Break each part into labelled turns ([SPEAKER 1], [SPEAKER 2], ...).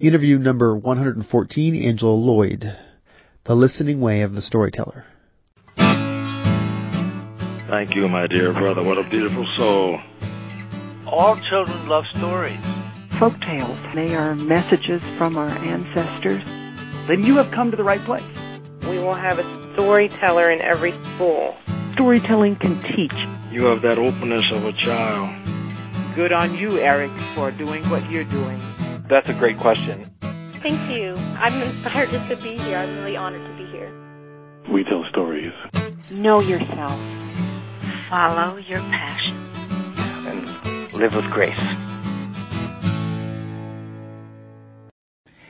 [SPEAKER 1] Interview number 114, Angela Lloyd, The Listening Way of the Storyteller.
[SPEAKER 2] Thank you, my dear brother. What a beautiful soul.
[SPEAKER 3] All children love stories.
[SPEAKER 4] Folk tales, they are messages from our ancestors.
[SPEAKER 5] Then you have come to the right place.
[SPEAKER 6] We will have a storyteller in every school.
[SPEAKER 4] Storytelling can teach.
[SPEAKER 2] You have that openness of a child.
[SPEAKER 3] Good on you, Eric, for doing what you're doing.
[SPEAKER 7] That's a great question.
[SPEAKER 8] Thank you. I'm inspired just to be here. I'm really honored to be here.
[SPEAKER 2] We tell stories.
[SPEAKER 4] Know yourself.
[SPEAKER 9] Follow your passion.
[SPEAKER 7] And live with grace.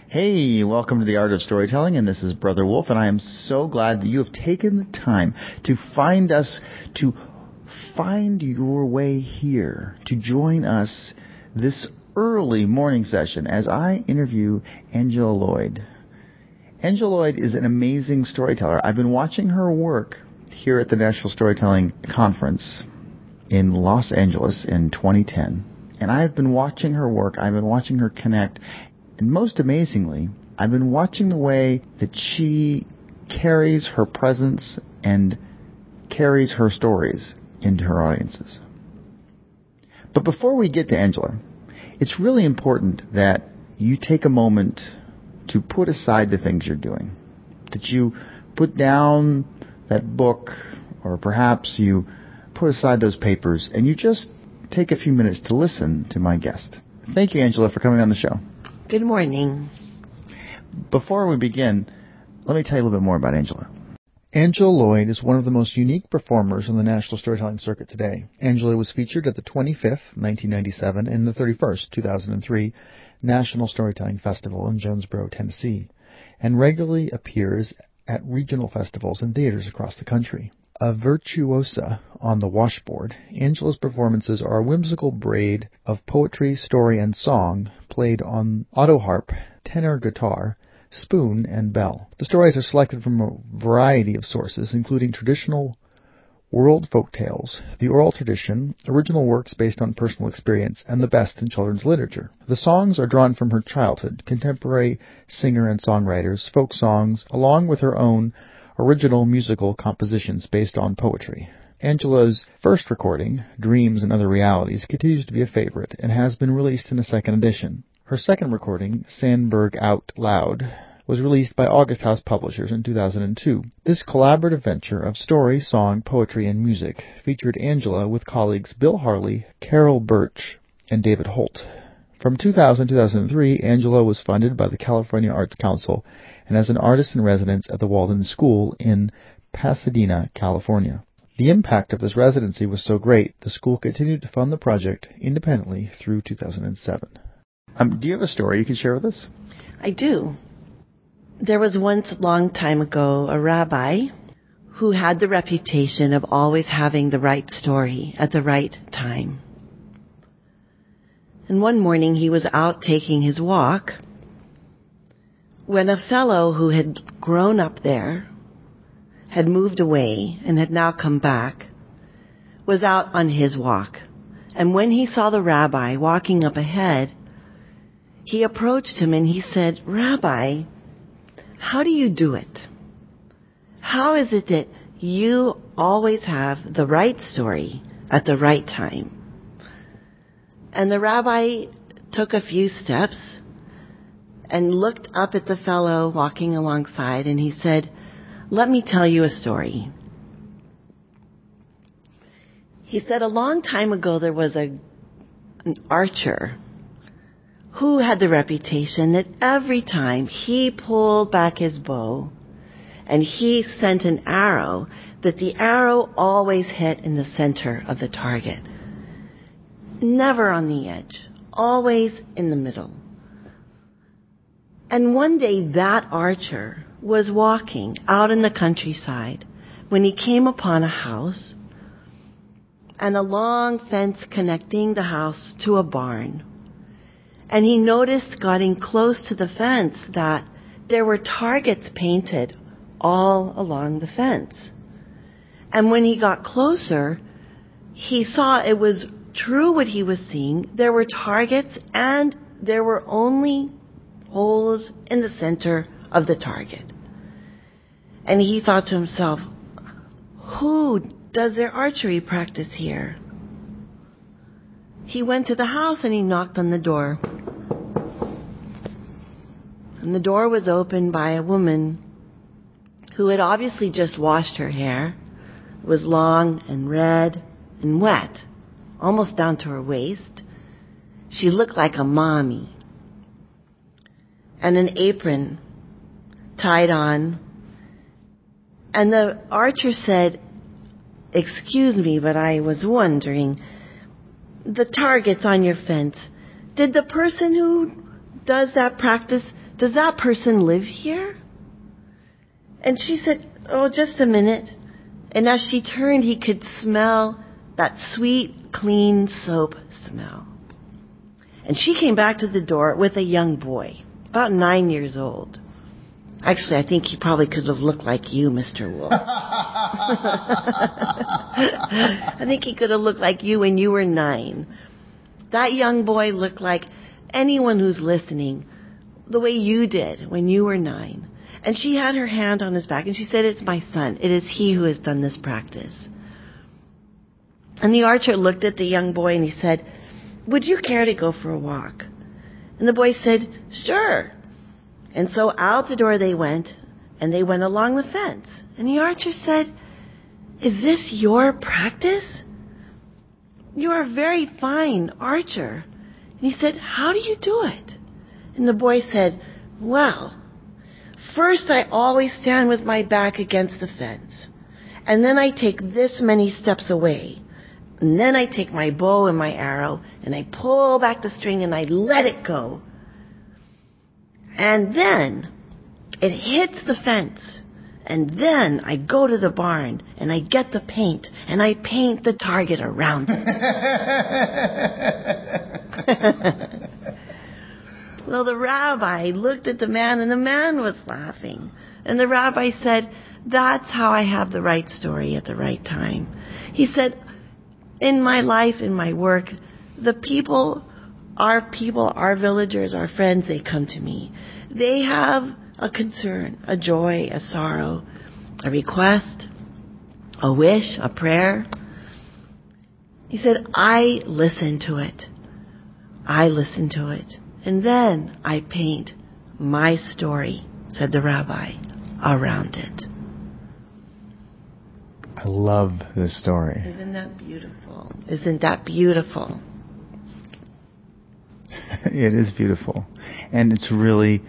[SPEAKER 1] Hey, welcome to the Art of Storytelling, and this is Brother Wolf, and I am so glad that you have taken the time to find us, to find your way here, to join us this early morning session as I interview Angela Lloyd. Angela Lloyd is an amazing storyteller. I've been watching her work here at the National Storytelling Conference in Los Angeles in 2010. And I've been watching her work, I've been watching her connect, and most amazingly, I've been watching the way that she carries her presence and carries her stories into her audiences. But before we get to Angela, it's really important that you take a moment to put aside the things you're doing. That you put down that book, or perhaps you put aside those papers, and you just take a few minutes to listen to my guest. Thank you, Angela, for coming on the show.
[SPEAKER 9] Good morning.
[SPEAKER 1] Before we begin, let me tell you a little bit more about Angela. Angela Lloyd is one of the most unique performers on the National Storytelling Circuit today. Angela was featured at the 25th, 1997, and the 31st, 2003, National Storytelling Festival in Jonesborough, Tennessee, and regularly appears at regional festivals and theaters across the country. A virtuosa on the washboard, Angela's performances are a whimsical braid of poetry, story, and song played on auto harp, tenor guitar, spoon, and bell. The stories are selected from a variety of sources, including traditional world folk tales, the oral tradition, original works based on personal experience, and the best in children's literature. The songs are drawn from her childhood, contemporary singer and songwriters, folk songs, along with her own original musical compositions based on poetry. Angela's first recording, Dreams and Other Realities, continues to be a favorite and has been released in a second edition. Her second recording, Sandburg Out Loud, was released by August House Publishers in 2002. This collaborative venture of story, song, poetry, and music featured Angela with colleagues Bill Harley, Carol Birch, and David Holt. From 2000 to 2003, Angela was funded by the California Arts Council and as an artist in residence at the Walden School in Pasadena, California. The impact of this residency was so great, the school continued to fund the project independently through 2007. Um, do you have a story you can share with us?
[SPEAKER 9] I do. There was once long time ago a rabbi who had the reputation of always having the right story at the right time. And one morning he was out taking his walk when a fellow who had grown up there, had moved away, and had now come back, was out on his walk. And when he saw the rabbi walking up ahead, he approached him and he said, Rabbi, how do you do it? How is it that you always have the right story at the right time? And the rabbi took a few steps and looked up at the fellow walking alongside and he said, Let me tell you a story. He said, A long time ago there was a, an archer who had the reputation that every time he pulled back his bow and he sent an arrow, that the arrow always hit in the center of the target. Never on the edge, always in the middle. And one day that archer was walking out in the countryside when he came upon a house and a long fence connecting the house to a barn. And he noticed, getting close to the fence, that there were targets painted all along the fence. And when he got closer, he saw it was true what he was seeing. There were targets and there were only holes in the center of the target. And he thought to himself, who does their archery practice here? He went to the house and he knocked on the door. And the door was opened by a woman who had obviously just washed her hair. It was long and red and wet, almost down to her waist. She looked like a mommy. And an apron tied on. And the archer said, Excuse me, but I was wondering, the targets on your fence, did the person who does that practice, does that person live here? And she said, Oh, just a minute. And as she turned, he could smell that sweet, clean soap smell. And she came back to the door with a young boy, about nine years old. Actually, I think he probably could have looked like you, Mr. Wolf. I think he could have looked like you when you were nine. That young boy looked like anyone who's listening, the way you did when you were nine. And she had her hand on his back and she said, It's my son. It is he who has done this practice. And the archer looked at the young boy and he said, Would you care to go for a walk? And the boy said, Sure. And so out the door they went, and they went along the fence. And the archer said, Is this your practice? You are a very fine archer. And he said, How do you do it? And the boy said, Well, first I always stand with my back against the fence. And then I take this many steps away. And then I take my bow and my arrow and I pull back the string and I let it go. And then it hits the fence. And then I go to the barn and I get the paint and I paint the target around it. well, the rabbi looked at the man and the man was laughing. And the rabbi said, That's how I have the right story at the right time. He said, In my life, in my work, the people, our people, our villagers, our friends, they come to me. They have a concern, a joy, a sorrow, a request, a wish, a prayer. He said, I listen to it. I listen to it. And then I paint my story, said the rabbi, around it.
[SPEAKER 1] I love this story.
[SPEAKER 9] Isn't that beautiful? Isn't that beautiful?
[SPEAKER 1] it is beautiful. And it's really,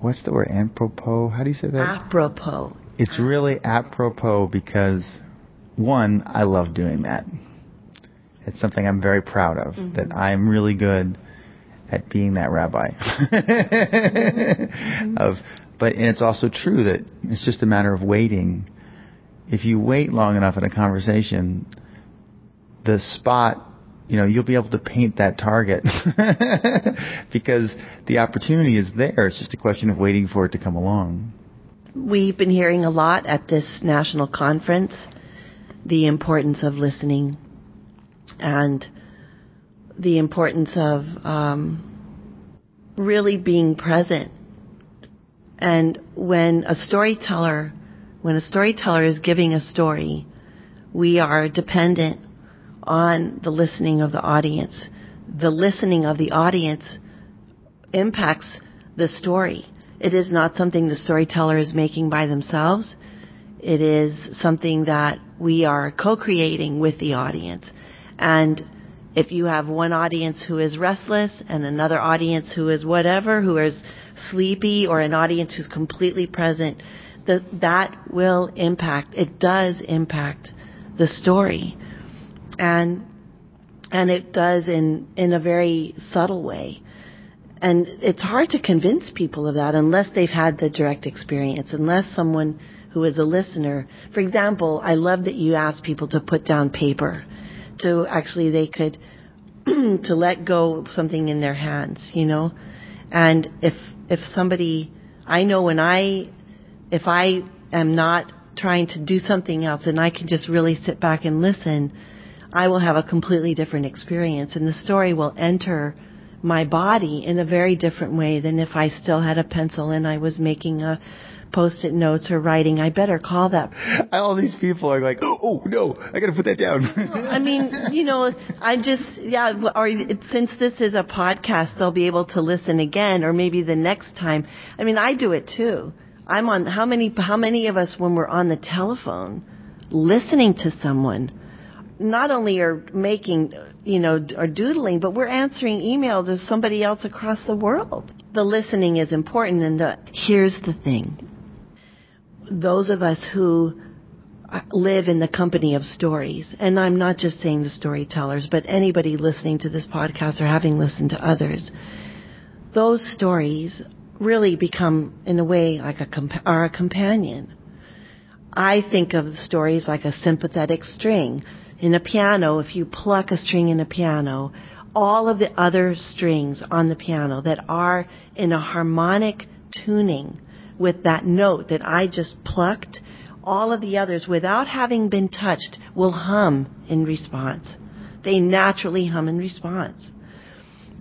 [SPEAKER 1] what's the word? Apropos? How do you say that?
[SPEAKER 9] Apropos.
[SPEAKER 1] It's really apropos because, one, I love doing that. It's something I'm very proud of, mm-hmm. that I'm really good at being that rabbi. mm-hmm. Of, but and it's also true that it's just a matter of waiting. If you wait long enough in a conversation, the spot, you know, you'll be able to paint that target because the opportunity is there. It's just a question of waiting for it to come along.
[SPEAKER 9] We've been hearing a lot at this national conference the importance of listening and the importance of um, really being present. And when a storyteller, when a storyteller is giving a story, we are dependent on the listening of the audience. The listening of the audience impacts the story. It is not something the storyteller is making by themselves. It is something that we are co-creating with the audience. And if you have one audience who is restless and another audience who is whatever, who is sleepy, or an audience who's completely present, that that will impact. It does impact the story, and and it does in in a very subtle way. And it's hard to convince people of that unless they've had the direct experience, unless someone who is a listener. For example, I love that you ask people to put down paper to actually they could to let go of something in their hands, you know. And if if somebody I know when I if I am not trying to do something else and I can just really sit back and listen, I will have a completely different experience and the story will enter my body in a very different way than if I still had a pencil and I was making a post-it notes or writing. I better call them.
[SPEAKER 1] All these people are like, oh no, I got to put that down.
[SPEAKER 9] I mean, you know, I just yeah. Or since this is a podcast, they'll be able to listen again, or maybe the next time. I mean, I do it too. I'm on how many how many of us when we're on the telephone listening to someone not only are making you know are doodling but we're answering email to somebody else across the world the listening is important and the, here's the thing those of us who live in the company of stories and I'm not just saying the storytellers but anybody listening to this podcast or having listened to others those stories really become, in a way, like a are a companion. I think of stories like a sympathetic string. In a piano, if you pluck a string in a piano, all of the other strings on the piano that are in a harmonic tuning with that note that I just plucked, all of the others, without having been touched, will hum in response. They naturally hum in response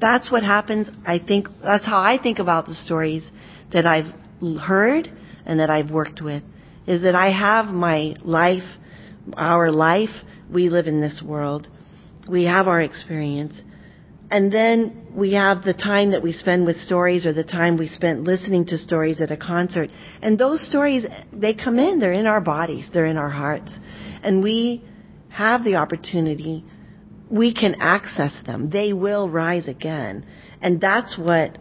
[SPEAKER 9] that's what happens. I think that's how I think about the stories that I've heard and that I've worked with is that I have my life, our life, we live in this world. We have our experience. And then we have the time that we spend with stories or the time we spent listening to stories at a concert. And those stories, they come in, they're in our bodies, they're in our hearts. And we have the opportunity we can access them. They will rise again. And that's what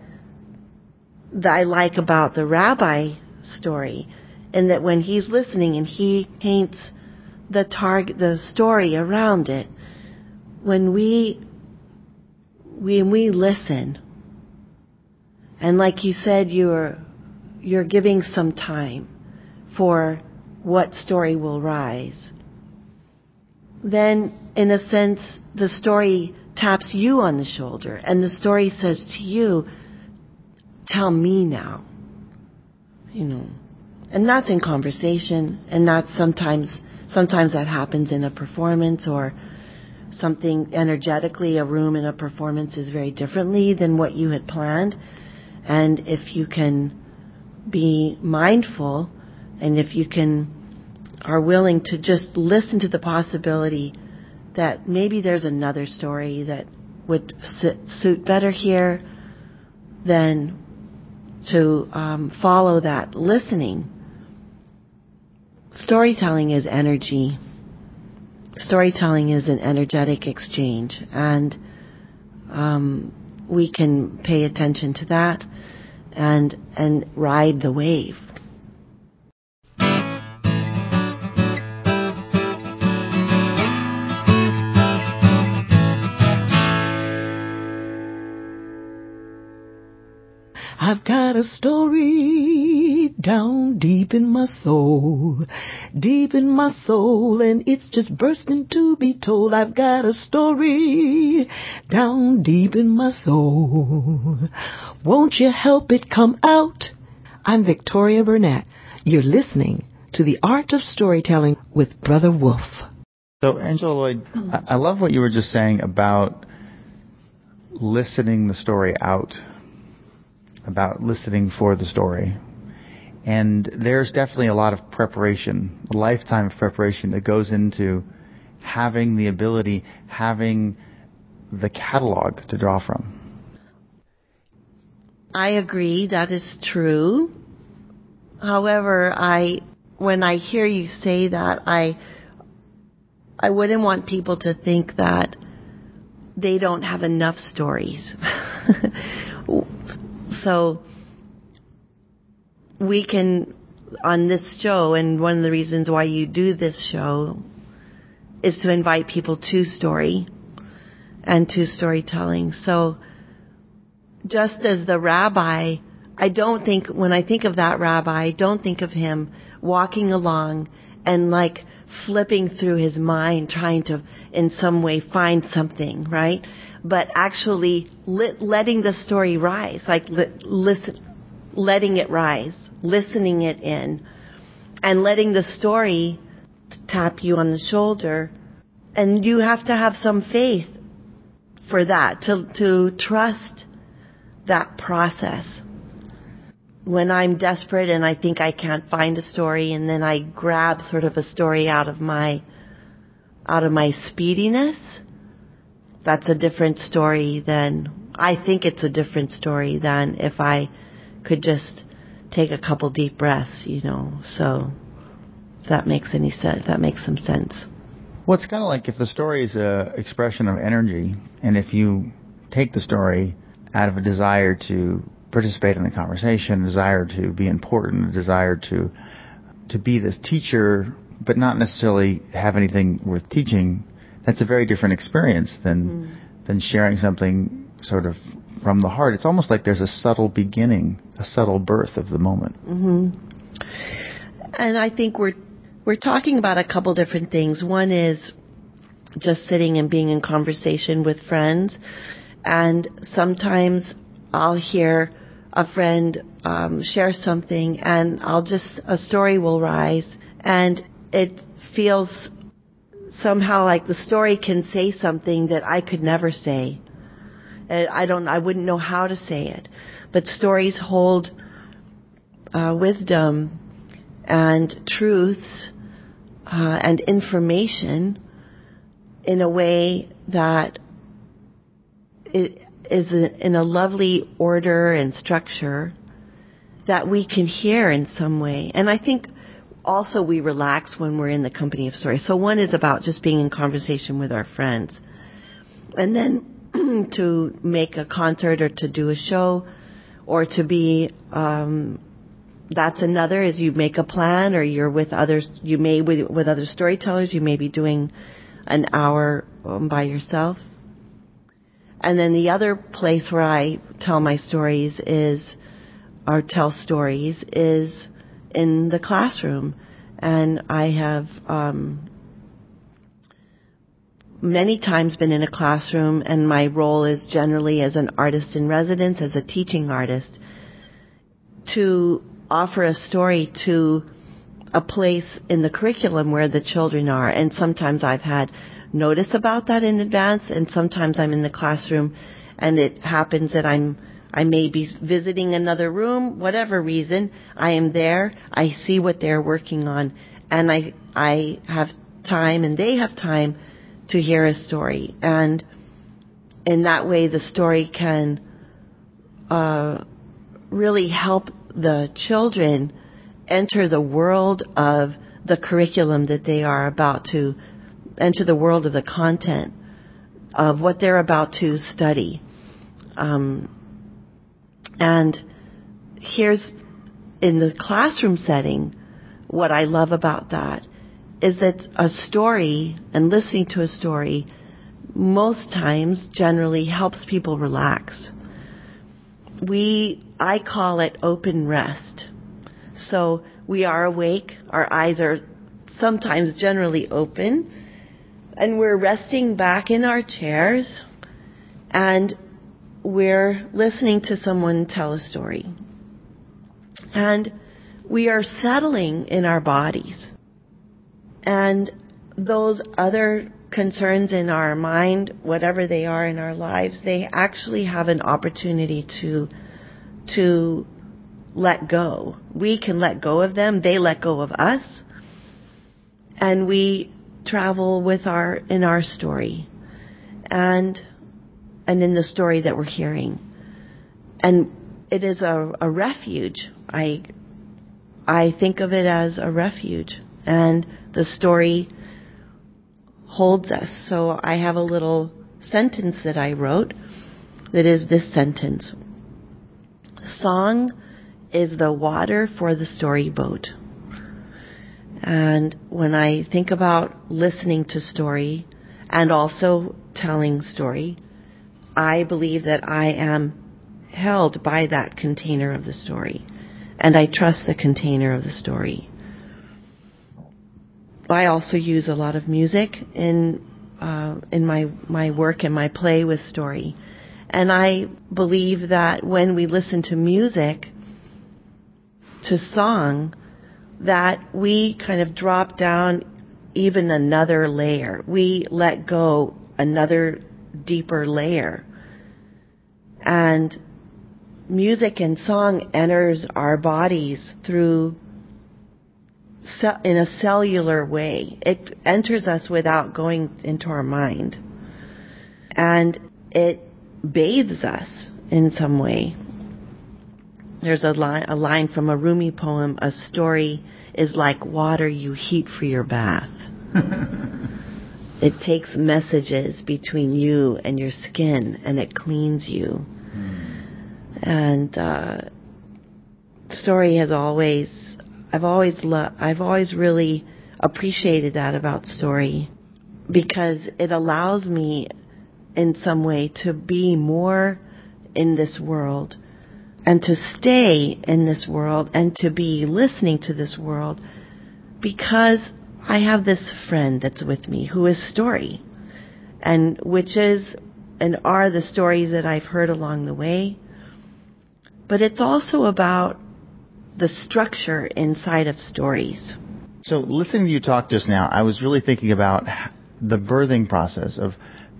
[SPEAKER 9] I like about the rabbi story, in that when he's listening and he paints the target, the story around it, when we, when we listen, and like you said, you're, you're giving some time for what story will rise then in a sense, the story taps you on the shoulder and the story says to you, tell me now. You know. And that's in conversation and that's sometimes, sometimes that happens in a performance or something energetically, a room in a performance is very differently than what you had planned. And if you can be mindful and if you can are willing to just listen to the possibility that maybe there's another story that would suit better here than to um, follow that listening. Storytelling is energy. Storytelling is an energetic exchange, and um, we can pay attention to that and and ride the wave.
[SPEAKER 10] I've got a story down deep in my soul, deep in my soul, and it's just bursting to be told. I've got a story down deep in my soul. Won't you help it come out? I'm Victoria Burnett. You're listening to The Art of Storytelling with Brother Wolf.
[SPEAKER 1] So, Angela Lloyd, I love what you were just saying about listening the story out about listening for the story. And there's definitely a lot of preparation, a lifetime of preparation that goes into having the ability, having the catalog to draw from.
[SPEAKER 9] I agree, that is true. However, I when I hear you say that, I I wouldn't want people to think that they don't have enough stories. So we can, on this show, and one of the reasons why you do this show is to invite people to story and to storytelling. So just as the rabbi, I don't think, when I think of that rabbi, I don't think of him walking along and like flipping through his mind trying to in some way find something, right? But actually letting the story rise, like listen, letting it rise, listening it in, and letting the story tap you on the shoulder. And you have to have some faith for that, to, to trust that process. When I'm desperate and I think I can't find a story and then I grab sort of a story out of my out of my speediness, that's a different story than I think it's a different story than if I could just take a couple deep breaths, you know. So if that makes any sense. That makes some sense.
[SPEAKER 1] Well, it's kind of like if the story is a expression of energy, and if you take the story out of a desire to participate in the conversation, a desire to be important, a desire to to be the teacher, but not necessarily have anything worth teaching, that's a very different experience than mm. than sharing something sort of from the heart. It's almost like there's a subtle beginning, a subtle birth of the moment.
[SPEAKER 9] Mm-hmm. And I think we're we're talking about a couple different things. One is just sitting and being in conversation with friends, and sometimes I'll hear a friend um, share something, and I'll just a story will rise, and it feels somehow like the story can say something that I could never say. I don't, I wouldn't know how to say it, but stories hold uh, wisdom and truths uh, and information in a way that it is a, in a lovely order and structure that we can hear in some way. And I think also we relax when we're in the company of stories. So one is about just being in conversation with our friends. And then to make a concert or to do a show or to be um, that's another is you make a plan or you're with others you may with, with other storytellers you may be doing an hour um, by yourself. And then the other place where i tell my stories is or tell stories is in the classroom. And i have um, many times been in a classroom and my role is generally as an artist in residence as a teaching artist to offer a story to a place in the curriculum where the children are. And sometimes I've had notice about that in advance, and sometimes I'm in the classroom and it happens that I'm I may be visiting another room, whatever reason, I am there, I see what they're working on, and I I have time and they have time to hear a story. And in that way the story can uh, really help the children enter the world of the curriculum that they are about to enter the world of the content of what they're about to study. Um, and here's in the classroom setting, what I love about that is that a story and listening to a story most times generally helps people relax we, I call it open rest. So we are awake, our eyes are sometimes generally open, and we're resting back in our chairs, and we're listening to someone tell a story. And we are settling in our bodies. And those other concerns in our mind, whatever they are in our lives, they actually have an opportunity to to let go. We can let go of them, they let go of us, and we travel with our in our story and and in the story that we're hearing. And it is a, a refuge. I I think of it as a refuge. And the story holds us. So I have a little sentence that I wrote that is this sentence. Song is the water for the storyboat. And when I think about listening to story and also telling story, I believe that I am held by that container of the story. And I trust the container of the story. I also use a lot of music in uh, in my my work and my play with story, and I believe that when we listen to music, to song, that we kind of drop down even another layer. We let go another deeper layer, and music and song enters our bodies through in a cellular way. It enters us without going into our mind. And it bathes us in some way. There's a line, a line from a Rumi poem, a story is like water you heat for your bath. it takes messages between you and your skin and it cleans you. Mm. And, uh, story has always I've always I've always really appreciated that about story because it allows me in some way to be more in this world and to stay in this world and to be listening to this world because I have this friend that's with me who is story and which is and are the stories that I've heard along the way. But it's also about the structure inside of stories.
[SPEAKER 1] So, listening to you talk just now, I was really thinking about the birthing process of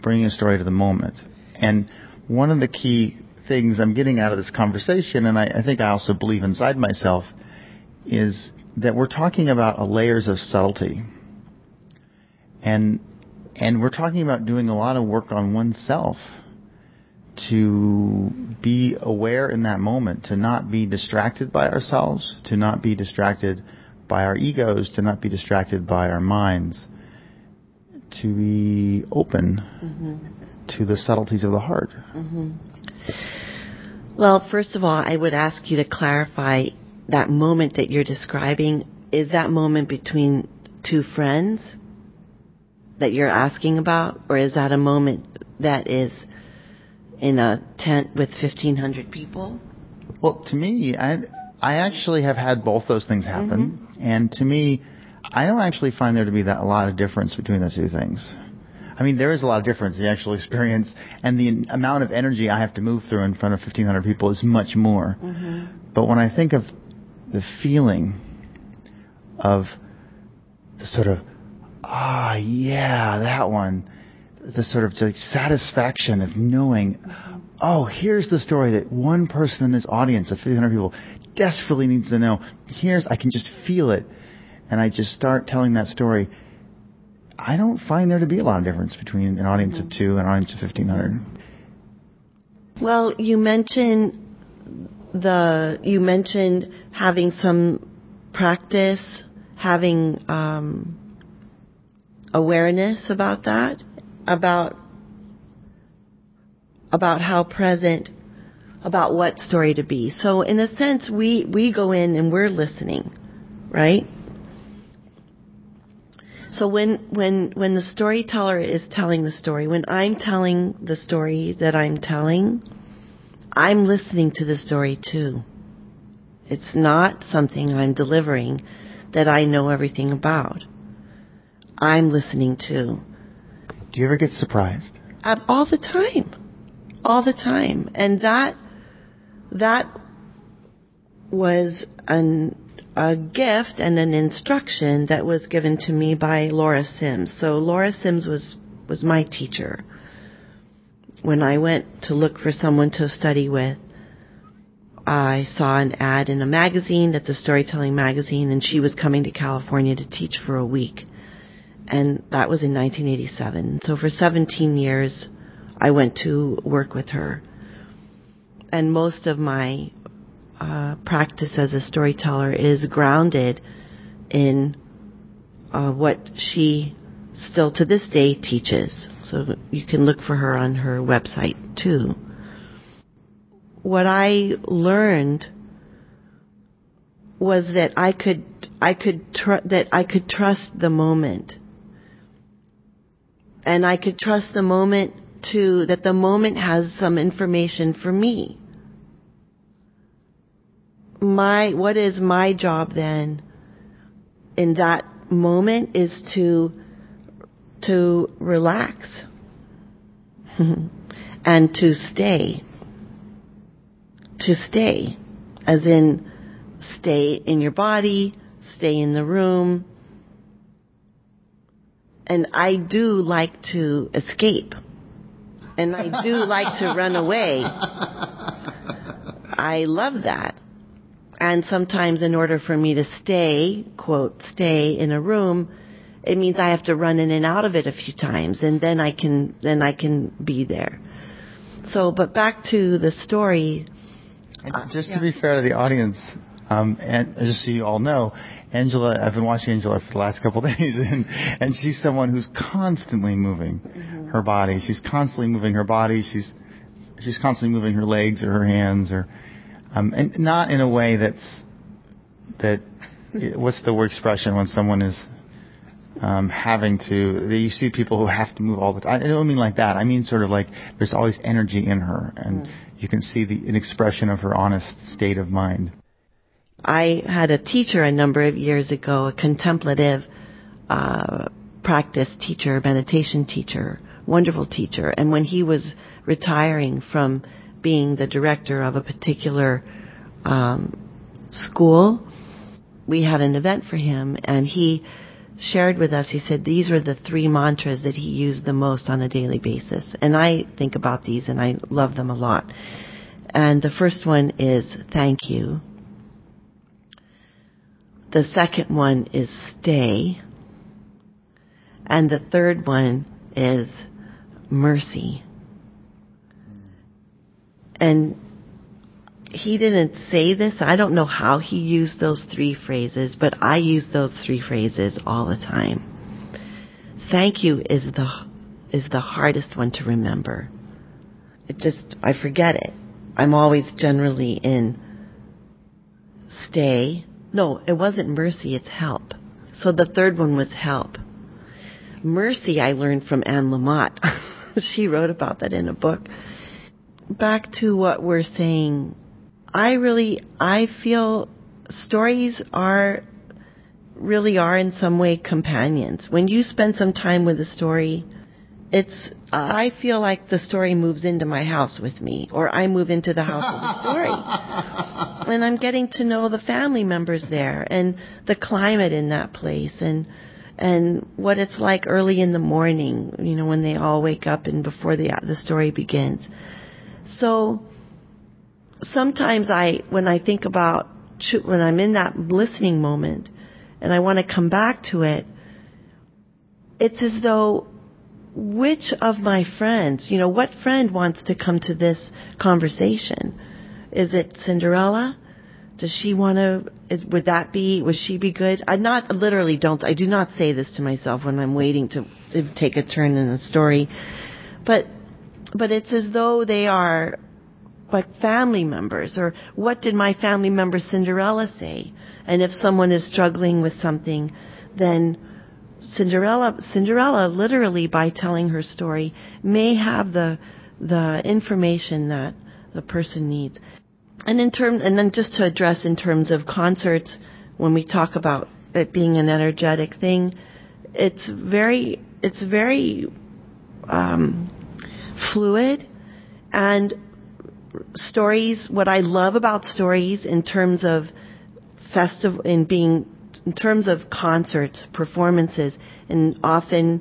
[SPEAKER 1] bringing a story to the moment. And one of the key things I'm getting out of this conversation, and I, I think I also believe inside myself, is that we're talking about layers of subtlety. And and we're talking about doing a lot of work on oneself to be aware in that moment, to not be distracted by ourselves, to not be distracted by our egos, to not be distracted by our minds, to be open mm-hmm. to the subtleties of the heart. Mm-hmm.
[SPEAKER 9] Well, first of all, I would ask you to clarify that moment that you're describing. Is that moment between two friends that you're asking about, or is that a moment that is in a tent with 1,500 people?
[SPEAKER 1] Well, to me, I, I actually have had both those things happen. Mm-hmm. And to me, I don't actually find there to be that a lot of difference between the two things. I mean, there is a lot of difference. The actual experience and the amount of energy I have to move through in front of 1,500 people is much more. Mm-hmm. But when I think of the feeling of the sort of, ah, yeah, that one, the sort of like satisfaction of knowing, oh, here's the story that one person in this audience of 500 people desperately needs to know. Here's, I can just feel it. And I just start telling that story. I don't find there to be a lot of difference between an audience of two and an audience of 1500.
[SPEAKER 9] Well, you mentioned the, you mentioned having some practice, having, um, awareness about that about about how present about what story to be. So in a sense we we go in and we're listening, right? So when when when the storyteller is telling the story, when I'm telling the story that I'm telling, I'm listening to the story too. It's not something I'm delivering that I know everything about. I'm listening too.
[SPEAKER 1] Do you ever get surprised?
[SPEAKER 9] Uh, all the time. All the time. And that, that was an, a gift and an instruction that was given to me by Laura Sims. So Laura Sims was, was my teacher. When I went to look for someone to study with, I saw an ad in a magazine that's a storytelling magazine and she was coming to California to teach for a week and that was in 1987. So for 17 years, I went to work with her. And most of my uh, practice as a storyteller is grounded in uh, what she still to this day teaches. So you can look for her on her website too. What I learned was that I could I could tr- that I could trust the moment and I could trust the moment to that the moment has some information for me. My what is my job then in that moment is to to relax and to stay. To stay as in stay in your body, stay in the room, and I do like to escape. And I do like to run away. I love that. And sometimes in order for me to stay, quote, stay in a room, it means I have to run in and out of it a few times and then I can, then I can be there. So, but back to the story.
[SPEAKER 1] Uh, just yeah. to be fair to the audience, um, and just so you all know, Angela, I've been watching Angela for the last couple of days, and and she's someone who's constantly moving mm-hmm. her body. She's constantly moving her body. She's she's constantly moving her legs or her hands, or um, and not in a way that's that. what's the word expression when someone is um, having to. You see people who have to move all the time. I don't mean like that. I mean sort of like there's always energy in her, and mm. you can see the an expression of her honest state of mind.
[SPEAKER 9] I had a teacher a number of years ago, a contemplative uh, practice teacher, meditation teacher, wonderful teacher, and when he was retiring from being the director of a particular um, school, we had an event for him, and he shared with us, he said these were the three mantras that he used the most on a daily basis. And I think about these and I love them a lot. And the first one is thank you. The second one is stay. And the third one is mercy. And he didn't say this. I don't know how he used those three phrases, but I use those three phrases all the time. Thank you is the is the hardest one to remember. It just I forget it. I'm always generally in stay. No, it wasn't mercy, it's help. So the third one was help. Mercy I learned from Anne Lamott. she wrote about that in a book. Back to what we're saying I really, I feel stories are, really are in some way companions. When you spend some time with a story, it's, Uh, I feel like the story moves into my house with me, or I move into the house of the story. and I'm getting to know the family members there, and the climate in that place, and, and what it's like early in the morning, you know, when they all wake up and before the, the story begins. So, sometimes I, when I think about, when I'm in that listening moment and I want to come back to it, it's as though which of my friends, you know, what friend wants to come to this conversation? Is it Cinderella? Does she want to? Is, would that be? Would she be good? I not literally don't. I do not say this to myself when I'm waiting to, to take a turn in the story, but but it's as though they are like family members or what did my family member Cinderella say? And if someone is struggling with something, then Cinderella, Cinderella literally by telling her story may have the, the information that the person needs. And in terms, and then just to address in terms of concerts, when we talk about it being an energetic thing, it's very, it's very, um, fluid and stories, what I love about stories in terms of festival, in being, in terms of concerts, performances, and often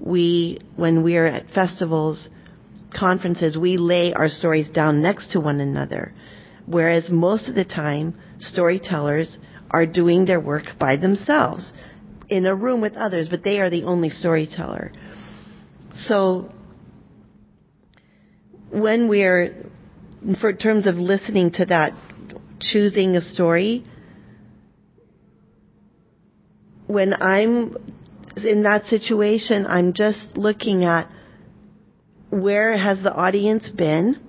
[SPEAKER 9] we, when we're at festivals, conferences, we lay our stories down next to one another. Whereas most of the time, storytellers are doing their work by themselves in a room with others, but they are the only storyteller. So when we're for terms of listening to that, choosing a story, when I'm in that situation, I'm just looking at where has the audience been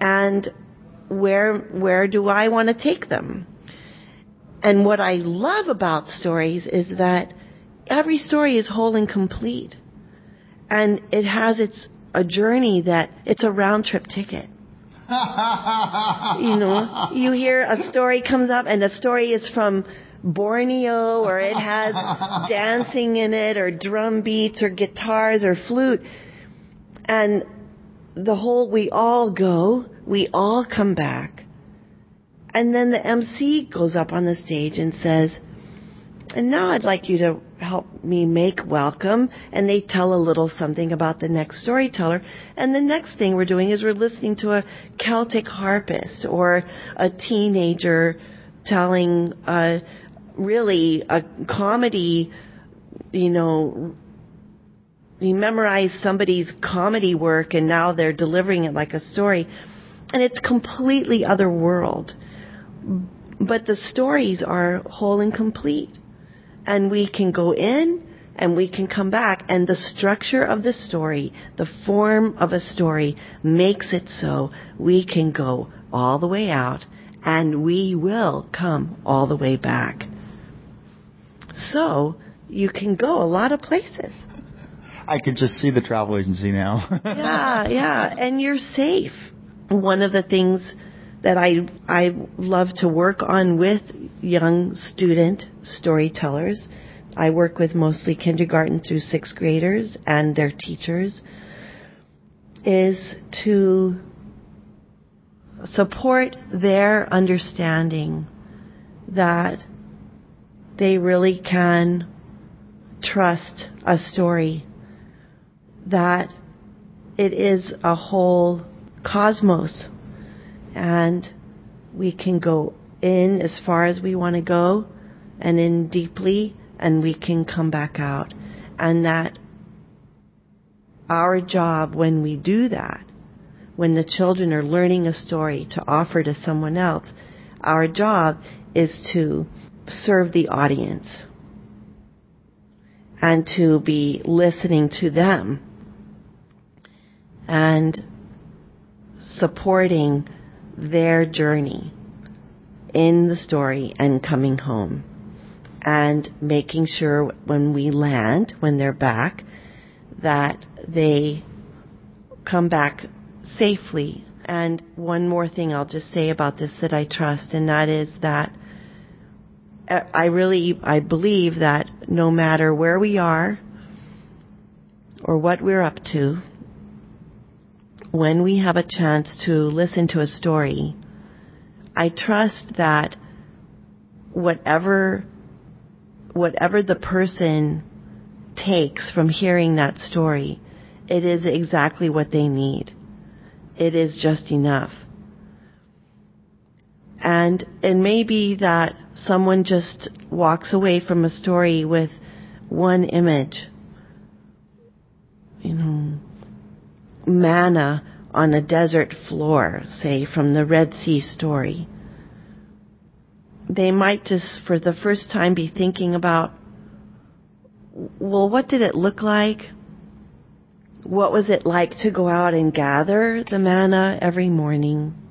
[SPEAKER 9] and where where do I want to take them? And what I love about stories is that every story is whole and complete. And it has its a journey that it's a round trip ticket. you know, you hear a story comes up and the story is from Borneo or it has dancing in it or drum beats or guitars or flute. And the whole, we all go, we all come back. And then the MC goes up on the stage and says, and now I'd like you to help me make welcome and they tell a little something about the next storyteller and the next thing we're doing is we're listening to a celtic harpist or a teenager telling a really a comedy you know you memorize somebody's comedy work and now they're delivering it like a story. And it's completely other world. But the stories are whole and complete. And we can go in and we can come back. And the structure of the story, the form of a story makes it so we can go all the way out and we will come all the way back. So you can go a lot of places.
[SPEAKER 1] I can just see the travel agency now.
[SPEAKER 9] yeah, yeah, and you're safe. One of the things that I I love to work on with young student storytellers. I work with mostly kindergarten through sixth graders and their teachers. Is to support their understanding that they really can trust a story, that it is a whole cosmos. And we can go in as far as we want to go and in deeply and we can come back out. And that our job when we do that when the children are learning a story to offer to someone else our job is to serve the audience and to be listening to them and supporting their journey in the story and coming home and making sure when we land, when they're back, that they come back safely. And one more thing I'll just say about this that I trust, and that is that I really, I believe that no matter where we are or what we're up to, when we have a chance to listen to a story, I trust that whatever whatever the person takes from hearing that story, it is exactly what they need. It is just enough. And it may be that someone just walks away from a story with one image. You know, manna on a desert floor, say from the Red Sea story. They might just, for the first time, be thinking about, well, what did it look like? What was it like to go out and gather the manna every morning?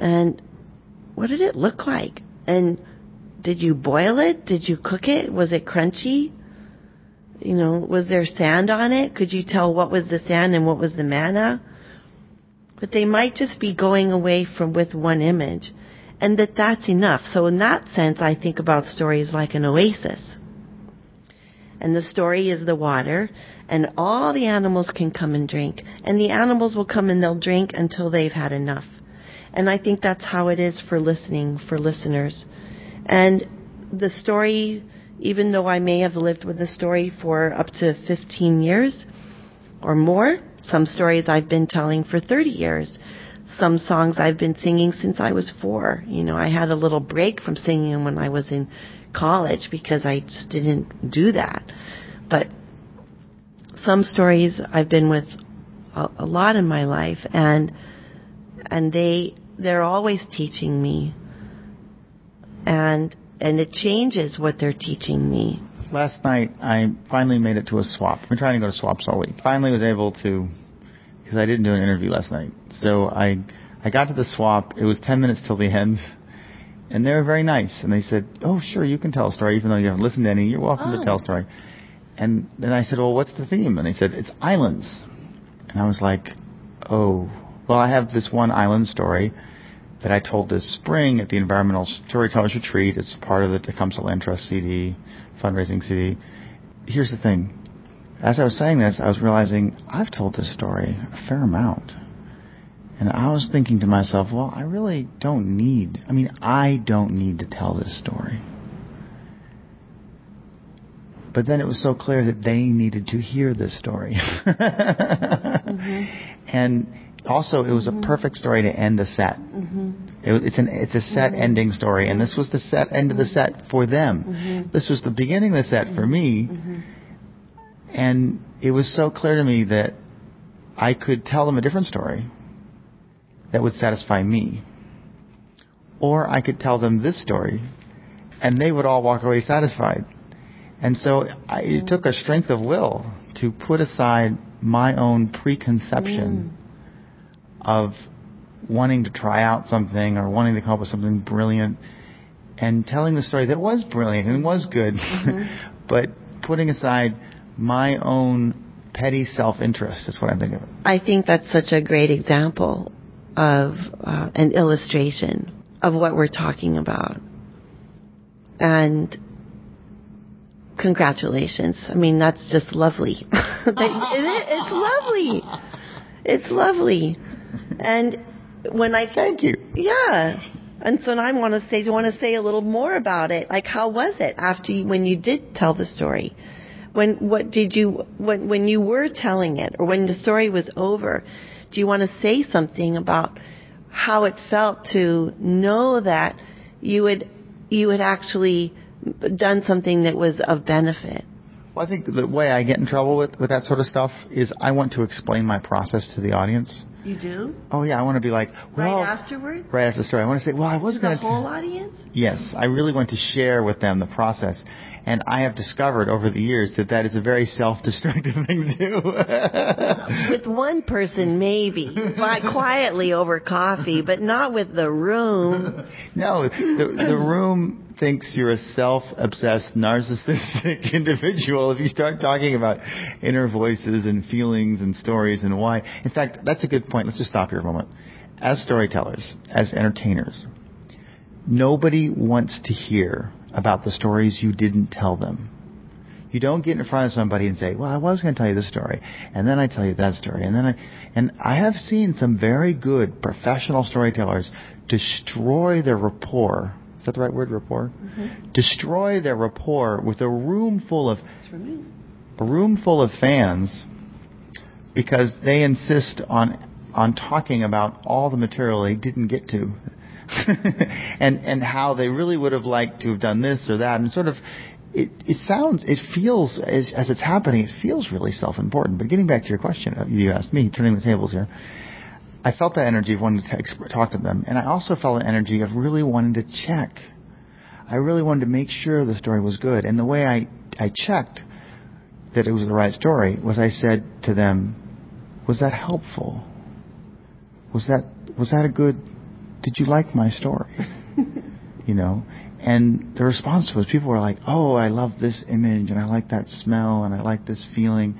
[SPEAKER 9] And what did it look like? And did you boil it? Did you cook it? Was it crunchy? you know, was there sand on it? Could you tell what was the sand and what was the manna? But they might just be going away from with one image and that that's enough. So in that sense, I think about stories like an oasis. And the story is the water and all the animals can come and drink and the animals will come and they'll drink until they've had enough. And I think that's how it is for listening, for listeners. And the story even though I may have lived with the story for up to 15 years or more. Some stories I've been telling for 30 years. Some songs I've been singing since I was four. You know, I had a little break from singing when I was in college because I just didn't do that. But some stories I've been with a, a lot in my life and and they they're always teaching me and and it changes what they're teaching me.
[SPEAKER 1] Last night, I finally made it to a swap. I've been trying to go to swaps all week. Finally, was able to because I didn't do an interview last night. So I I got to the swap. It was 10 minutes till the end. And they were very nice. And they said, Oh, sure, you can tell a story, even though you haven't listened to any. You're welcome
[SPEAKER 9] oh.
[SPEAKER 1] to tell a story. And then I said, Well, what's the theme? And they said, It's islands. And I was like, Oh, well, I have this one island story that I told this spring at the Environmental Storytellers Retreat. It's part of the Tecumseh Land Trust CD, fundraising CD. Here's the thing. As I was saying this, I was realizing I've told this story a fair amount. And I was thinking to myself, well, I really don't need, I mean, I don't need to tell this story. But then it was so clear that they needed to hear this story. mm-hmm. And also, it was a perfect story to end a set. Mm-hmm. It, it's an it's a set mm-hmm. ending story, and this was the set end of the set for them. Mm-hmm. This was the beginning of the set for me, mm-hmm. and it was so clear to me that I could tell them a different story that would satisfy me, or I could tell them this story, and they would all walk away satisfied. And so I, it took a strength of will to put aside my own preconception mm. Of wanting to try out something or wanting to come up with something brilliant and telling the story that was brilliant and was good, mm-hmm. but putting aside my own petty self-interest is what I think of it.
[SPEAKER 9] I think that's such a great example of uh, an illustration of what we're talking about. And congratulations. I mean, that's just lovely. it's lovely. It's lovely. And when I
[SPEAKER 1] thank you,
[SPEAKER 9] yeah. And so now I want to say, I want to say a little more about it. Like, how was it after you, when you did tell the story? When what did you when when you were telling it, or when the story was over? Do you want to say something about how it felt to know that you had you had actually done something that was of benefit?
[SPEAKER 1] Well, I think the way I get in trouble with, with that sort of stuff is I want to explain my process to the audience.
[SPEAKER 9] You do?
[SPEAKER 1] Oh yeah, I want to be like, well,
[SPEAKER 9] right afterwards.
[SPEAKER 1] Right after the story, I want to say, well, I was going
[SPEAKER 9] to. The whole audience.
[SPEAKER 1] Yes, I really want to share with them the process, and I have discovered over the years that that is a very self-destructive thing to
[SPEAKER 9] do. with one person, maybe, but quietly over coffee, but not with the room.
[SPEAKER 1] no, the the room thinks you're a self-obsessed, narcissistic individual if you start talking about inner voices and feelings and stories and why. In fact, that's a good point. Let's just stop here a moment. As storytellers, as entertainers, nobody wants to hear about the stories you didn't tell them. You don't get in front of somebody and say, "Well, I was going to tell you this story, and then I tell you that story, and then I." And I have seen some very good professional storytellers destroy their rapport is that the right word, rapport? Mm-hmm. Destroy their rapport with a room full of a room full of fans because they insist on on talking about all the material they didn't get to. and and how they really would have liked to have done this or that and sort of it it sounds it feels as as it's happening it feels really self-important but getting back to your question uh, you asked me turning the tables here I felt that energy of wanting to talk to them, and I also felt the energy of really wanting to check. I really wanted to make sure the story was good, and the way I I checked that it was the right story was I said to them, "Was that helpful? Was that was that a good? Did you like my story?" you know, and the response was people were like, "Oh, I love this image, and I like that smell, and I like this feeling."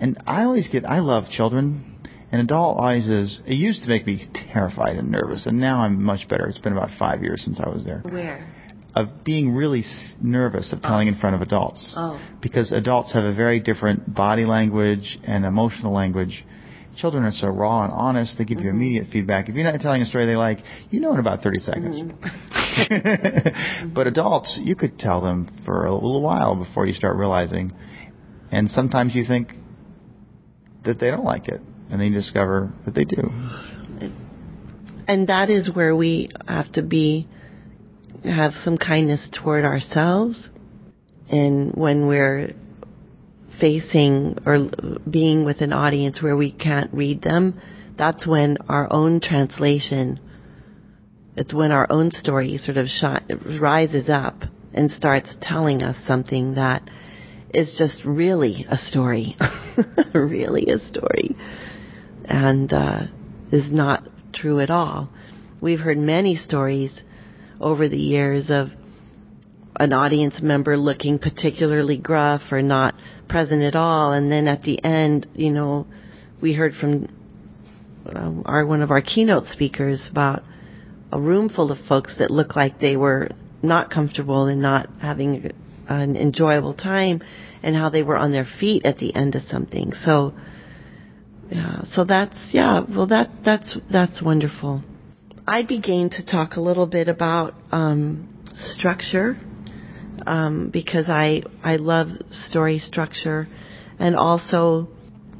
[SPEAKER 1] And I always get I love children and adult audiences, it used to make me terrified and nervous, and now I'm much better. It's been about five years since I was there.
[SPEAKER 9] Where?
[SPEAKER 1] Of being really nervous of telling oh. in front of adults.
[SPEAKER 9] Oh.
[SPEAKER 1] Because adults have a very different body language and emotional language. Children are so raw and honest, they give mm-hmm. you immediate feedback. If you're not telling a story they like, you know in about 30 seconds. Mm-hmm. but adults, you could tell them for a little while before you start realizing. And sometimes you think that they don't like it and they discover that they do.
[SPEAKER 9] And that is where we have to be, have some kindness toward ourselves. And when we're facing or being with an audience where we can't read them, that's when our own translation, it's when our own story sort of rises up and starts telling us something that is just really a story. really a story and uh, is not true at all. We've heard many stories over the years of an audience member looking particularly gruff or not present at all, and then at the end, you know, we heard from um, our one of our keynote speakers about a room full of folks that looked like they were not comfortable and not having an enjoyable time, and how they were on their feet at the end of something. So yeah, so that's yeah. Well, that that's that's wonderful. I began to talk a little bit about um, structure um, because I I love story structure, and also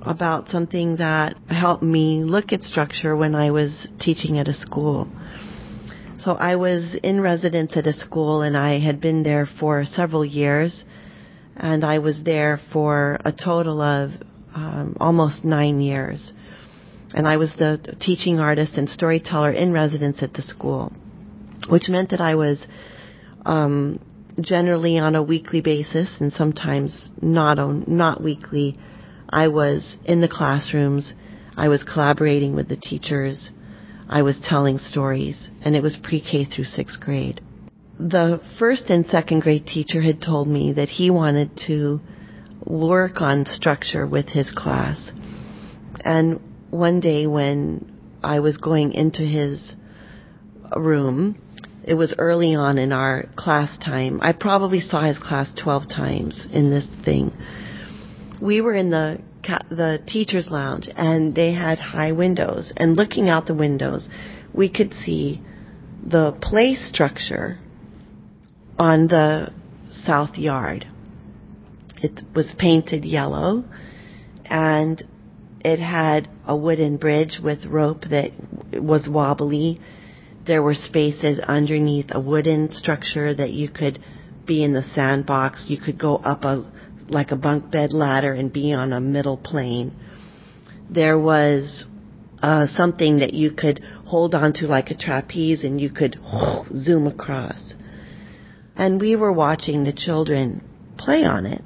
[SPEAKER 9] about something that helped me look at structure when I was teaching at a school. So I was in residence at a school, and I had been there for several years, and I was there for a total of um, almost nine years. And I was the teaching artist and storyteller in residence at the school, which meant that I was um, generally on a weekly basis and sometimes not on, not weekly. I was in the classrooms. I was collaborating with the teachers. I was telling stories, and it was pre-K through sixth grade. The first and second grade teacher had told me that he wanted to work on structure with his class. And one day when I was going into his room, it was early on in our class time. I probably saw his class 12 times in this thing. We were in the the teachers lounge and they had high windows and looking out the windows we could see the play structure on the south yard. It was painted yellow and it had a wooden bridge with rope that was wobbly. There were spaces underneath a wooden structure that you could be in the sandbox. You could go up a like a bunk bed ladder and be on a middle plane. There was uh, something that you could hold onto like a trapeze and you could zoom across. And we were watching the children play on it.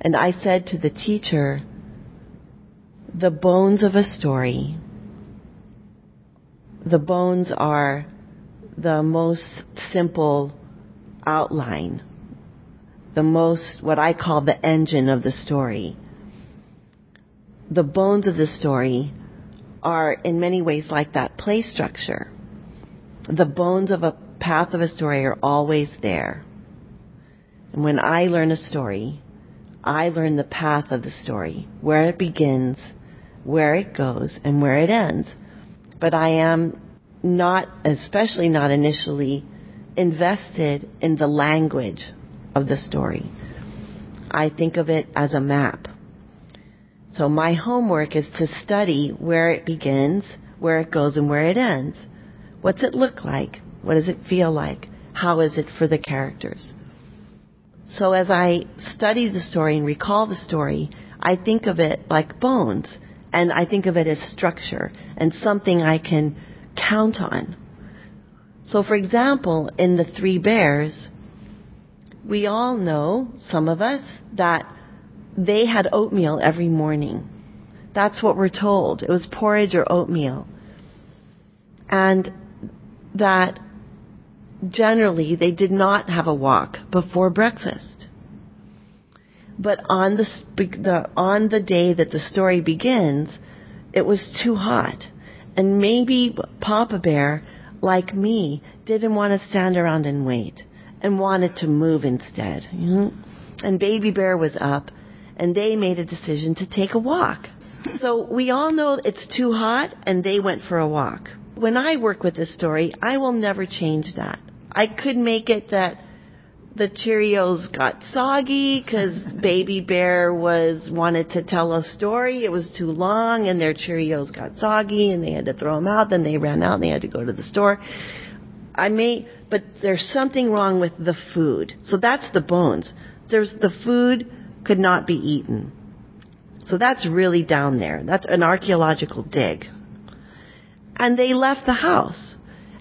[SPEAKER 9] And I said to the teacher, the bones of a story, the bones are the most simple outline, the most, what I call the engine of the story. The bones of the story are in many ways like that play structure. The bones of a path of a story are always there. And when I learn a story, I learn the path of the story, where it begins, where it goes and where it ends. But I am not, especially not initially, invested in the language of the story. I think of it as a map. So my homework is to study where it begins, where it goes, and where it ends. What's it look like? What does it feel like? How is it for the characters? So as I study the story and recall the story, I think of it like bones and I think of it as structure and something I can count on. So, for example, in the Three Bears, we all know, some of us, that they had oatmeal every morning. That's what we're told. It was porridge or oatmeal. And that generally they did not have a walk before breakfast. But on the, the on the day that the story begins, it was too hot, and maybe Papa Bear, like me, didn't want to stand around and wait, and wanted to move instead. And Baby Bear was up, and they made a decision to take a walk. So we all know it's too hot, and they went for a walk. When I work with this story, I will never change that. I could make it that the Cheerios got soggy because Baby Bear was wanted to tell a story. It was too long, and their Cheerios got soggy, and they had to throw them out. Then they ran out, and they had to go to the store. I may, but there's something wrong with the food. So that's the bones. There's the food could not be eaten. So that's really down there. That's an archaeological dig. And they left the house.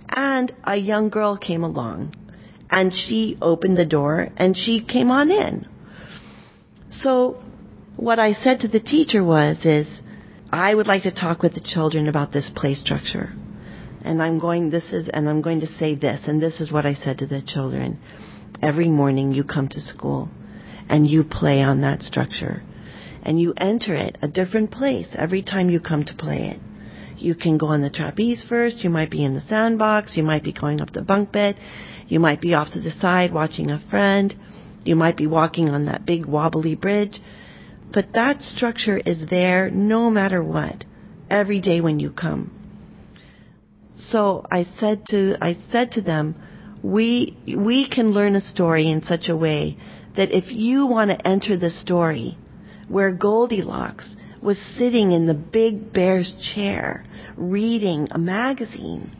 [SPEAKER 9] And a young girl came along and she opened the door and she came on in. So what I said to the teacher was is I would like to talk with the children about this play structure. And I'm going this is and I'm going to say this and this is what I said to the children. Every morning you come to school and you play on that structure and you enter it a different place every time you come to play it. You can go on the trapeze first, you might be in the sandbox, you might be going up the bunk bed, you might be off to the side watching a friend. You might be walking on that big wobbly bridge. But that structure is there no matter what, every day when you come. So I said to, I said to them, we we can learn a story in such a way that if you want to enter the story where Goldilocks was sitting in the big bear's chair reading a magazine,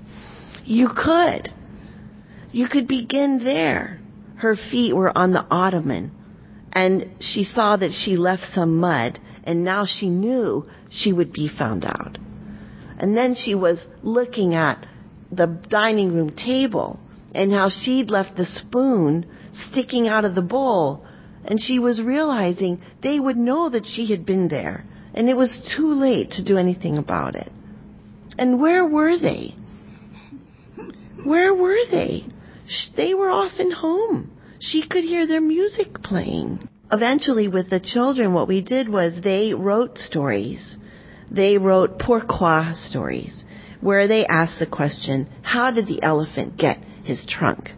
[SPEAKER 9] you could. You could begin there. Her feet were on the ottoman and she saw that she left some mud and now she knew she would be found out. And then she was looking at the dining room table and how she'd left the spoon sticking out of the bowl and she was realizing they would know that she had been there and it was too late to do anything about it. And where were they? Where were they? They were often home. She could hear their music playing. Eventually, with the children, what we did was they wrote stories. They wrote pourquoi stories, where they asked the question, how did the elephant get his trunk?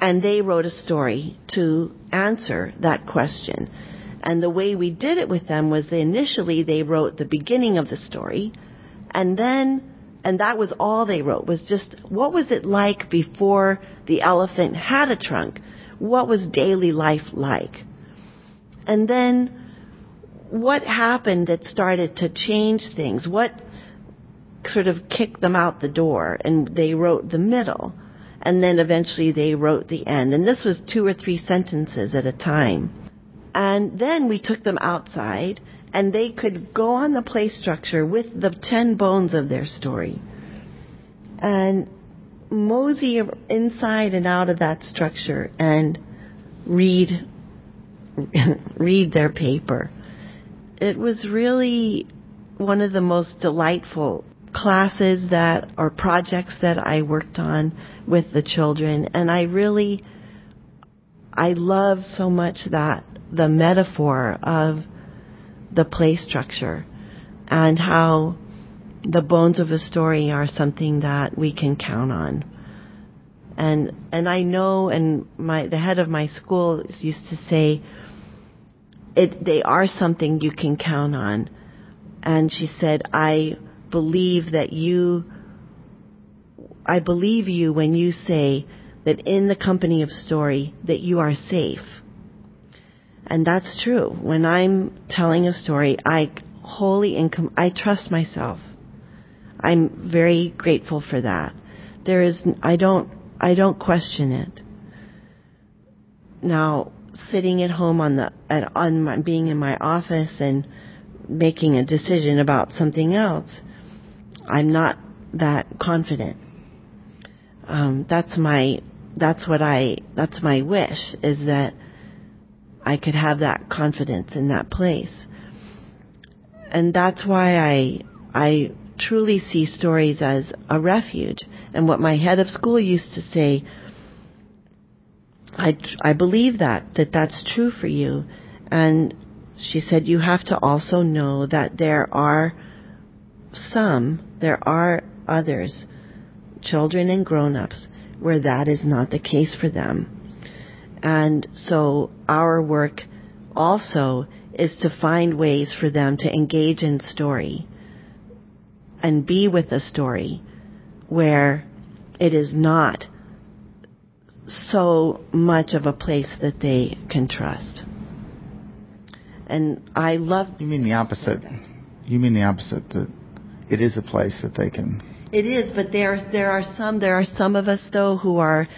[SPEAKER 9] And they wrote a story to answer that question. And the way we did it with them was they initially they wrote the beginning of the story, and then and that was all they wrote was just what was it like before the elephant had a trunk? What was daily life like? And then what happened that started to change things? What sort of kicked them out the door? And they wrote the middle. And then eventually they wrote the end. And this was two or three sentences at a time. And then we took them outside and they could go on the play structure with the 10 bones of their story and mosey inside and out of that structure and read read their paper. It was really one of the most delightful classes that or projects that I worked on with the children and I really I love so much that the metaphor of the play structure and how the bones of a story are something that we can count on. And and I know and my the head of my school used to say it they are something you can count on. And she said, I believe that you I believe you when you say that in the company of story that you are safe and that's true. When I'm telling a story, I wholly incom- I trust myself. I'm very grateful for that. There is I don't I don't question it. Now, sitting at home on the at, on my, being in my office and making a decision about something else, I'm not that confident. Um, that's my that's what I that's my wish is that I could have that confidence in that place. And that's why I, I truly see stories as a refuge. And what my head of school used to say, I, I believe that, that that's true for you. And she said, you have to also know that there are some, there are others, children and grown-ups, where that is not the case for them. And so our work also is to find ways for them to engage in story and be with a story where it is not so much of a place that they can trust. And I love.
[SPEAKER 1] You mean the opposite? You mean the opposite that it is a place that they can
[SPEAKER 9] it is, but there there are some there are some of us though who are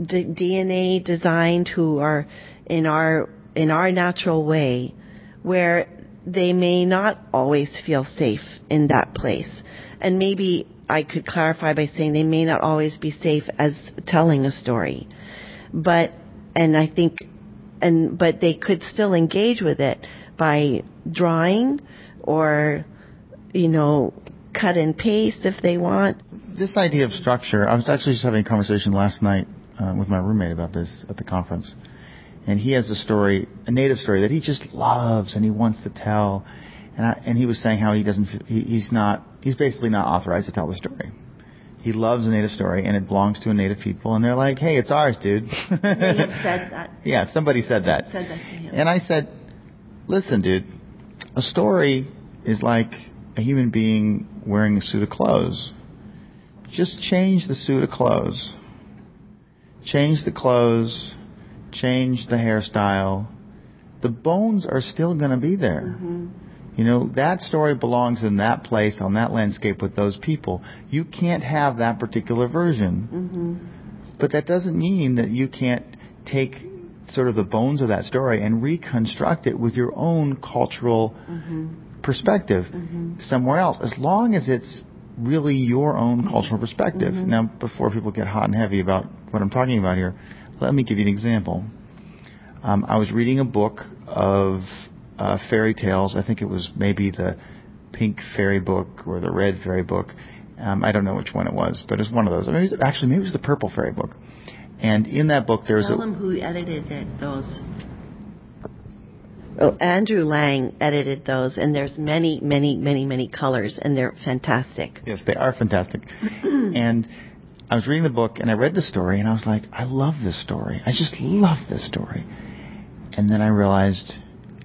[SPEAKER 9] d- DNA designed who are in our in our natural way where they may not always feel safe in that place. And maybe I could clarify by saying they may not always be safe as telling a story. But and I think and but they could still engage with it by drawing or you know cut and paste if they want.
[SPEAKER 1] This idea of structure, I was actually just having a conversation last night uh, with my roommate about this at the conference. And he has a story, a native story that he just loves and he wants to tell. And I, and he was saying how he doesn't, he, he's not, he's basically not authorized to tell the story. He loves a native story and it belongs to a native people and they're like, hey, it's ours, dude.
[SPEAKER 9] said that.
[SPEAKER 1] Yeah, somebody said that.
[SPEAKER 9] Said that to him.
[SPEAKER 1] And I said, listen, dude, a story is like a human being wearing a suit of clothes. Just change the suit of clothes. change the clothes, change the hairstyle, the bones are still going to be there.
[SPEAKER 9] Mm-hmm.
[SPEAKER 1] You know, that story belongs in that place, on that landscape with those people. You can't have that particular version.
[SPEAKER 9] Mm-hmm.
[SPEAKER 1] But that doesn't mean that you can't take sort of the bones of that story and reconstruct it with your own cultural
[SPEAKER 9] Mm-hmm.
[SPEAKER 1] Perspective somewhere else, as long as it's really your own cultural perspective.
[SPEAKER 9] Mhm.
[SPEAKER 1] Now, before people get hot and heavy about what I'm talking about here, let me give you an example. Um, I was reading a book of uh, fairy tales. I think it was maybe the pink fairy book or the red fairy book. Um, I don't know which one it was, but it was one of those. I mean, it was, actually, maybe it was the purple fairy book. And in that book, there's
[SPEAKER 9] Tell
[SPEAKER 1] a
[SPEAKER 9] them who edited it, those. Oh, Andrew Lang edited those, and there's many, many, many, many colors, and they're fantastic.
[SPEAKER 1] Yes, they are fantastic. and I was reading the book and I read the story and I was like, I love this story. I just love this story. And then I realized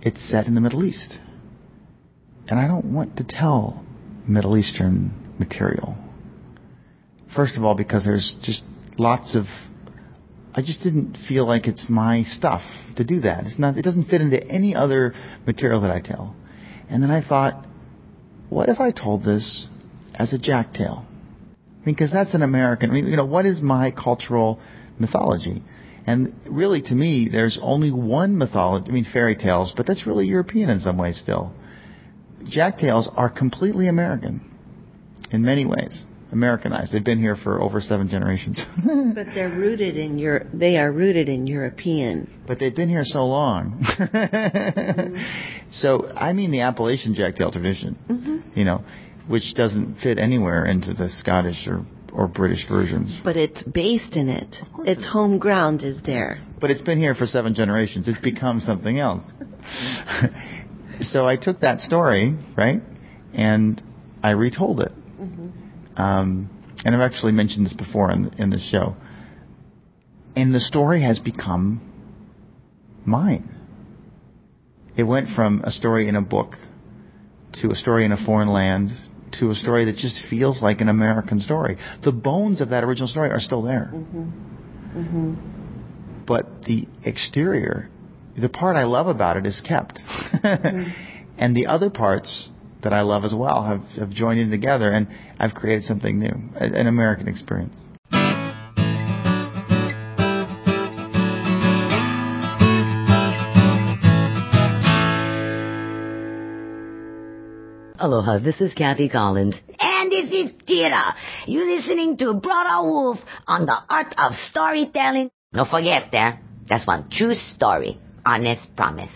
[SPEAKER 1] it's set in the Middle East. And I don't want to tell Middle Eastern material. First of all, because there's just lots of I just didn't feel like it's my stuff to do that. It's not it doesn't fit into any other material that I tell. And then I thought, what if I told this as a jack tale? because that's an American. I mean, you know, what is my cultural mythology? And really, to me, there's only one mythology. I mean, fairy tales, but that's really European in some ways still. Jack tales are completely American in many ways, Americanized. They've been here for over seven generations.
[SPEAKER 9] but they're rooted in your. They are rooted in European.
[SPEAKER 1] But they've been here so long. mm-hmm. So I mean the Appalachian Jack tale tradition.
[SPEAKER 9] Mm-hmm.
[SPEAKER 1] You know which doesn't fit anywhere into the Scottish or, or British versions.
[SPEAKER 9] But it's based in it. Its home ground is there.
[SPEAKER 1] But it's been here for seven generations. It's become something else. so I took that story, right, and I retold it. Um, and I've actually mentioned this before in, in the show. And the story has become mine. It went from a story in a book to a story in a foreign land to a story that just feels like an American story. The bones of that original story are still there.
[SPEAKER 9] Mm-hmm. Mm-hmm.
[SPEAKER 1] But the exterior, the part I love about it is kept. mm-hmm. and the other parts that I love as well have, have joined in together and I've created something new, an American experience.
[SPEAKER 11] Aloha, this is Kathy Collins.
[SPEAKER 12] And this is Kira. You're listening to Brother Wolf on the art of storytelling. Don't forget there, that's one true story. Honest promise.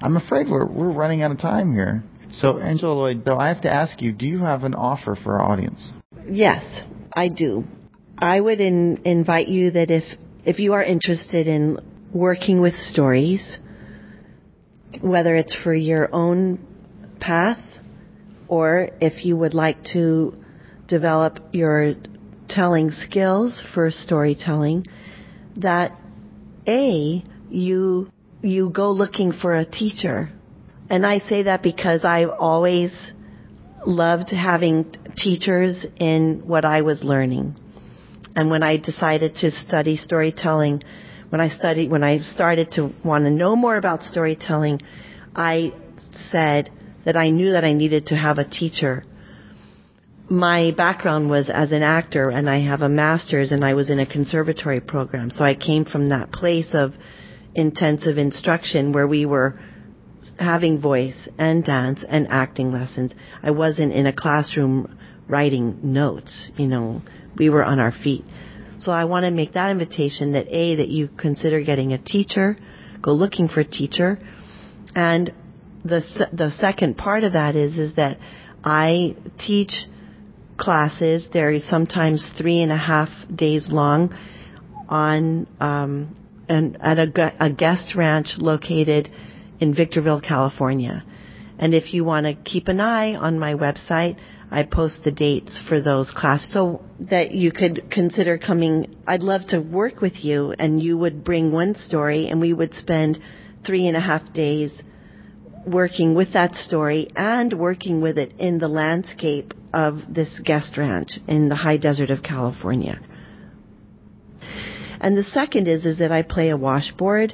[SPEAKER 1] I'm afraid we're, we're running out of time here. So, Angela Lloyd, though, I have to ask you, do you have an offer for our audience?
[SPEAKER 9] Yes, I do. I would in, invite you that if, if you are interested in working with stories, whether it's for your own path or if you would like to develop your telling skills for storytelling, that A, you, you go looking for a teacher. And I say that because I've always loved having teachers in what I was learning. And when I decided to study storytelling, when I studied, when I started to want to know more about storytelling, I said, that I knew that I needed to have a teacher. My background was as an actor and I have a master's and I was in a conservatory program. So I came from that place of intensive instruction where we were having voice and dance and acting lessons. I wasn't in a classroom writing notes, you know, we were on our feet. So I want to make that invitation that A, that you consider getting a teacher, go looking for a teacher, and the the second part of that is is that I teach classes. They're sometimes three and a half days long on um, and at a, a guest ranch located in Victorville, California. And if you want to keep an eye on my website, I post the dates for those classes so that you could consider coming. I'd love to work with you and you would bring one story and we would spend three and a half days working with that story and working with it in the landscape of this guest ranch in the high desert of California. And the second is is that I play a washboard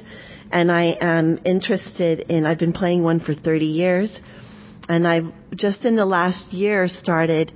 [SPEAKER 9] and I am interested in I've been playing one for 30 years and I've just in the last year started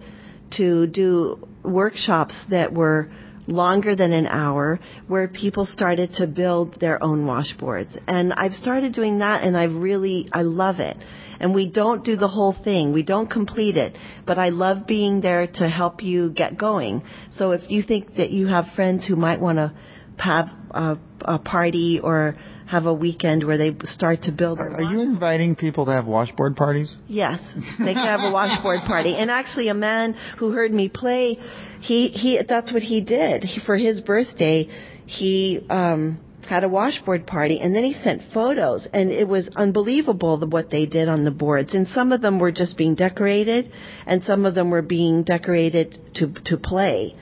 [SPEAKER 9] to do workshops that were longer than an hour where people started to build their own washboards. And I've started doing that and I really, I love it. And we don't do the whole thing. We don't complete it. But I love being there to help you get going. So if you think that you have friends who might want to have a, a party or have a weekend where they start to build.
[SPEAKER 1] Are, are you inviting people to have washboard parties?
[SPEAKER 9] Yes, they can have a washboard party. And actually, a man who heard me play, he he that's what he did he, for his birthday. He um had a washboard party and then he sent photos and it was unbelievable what they did on the boards and some of them were just being decorated and some of them were being decorated to to play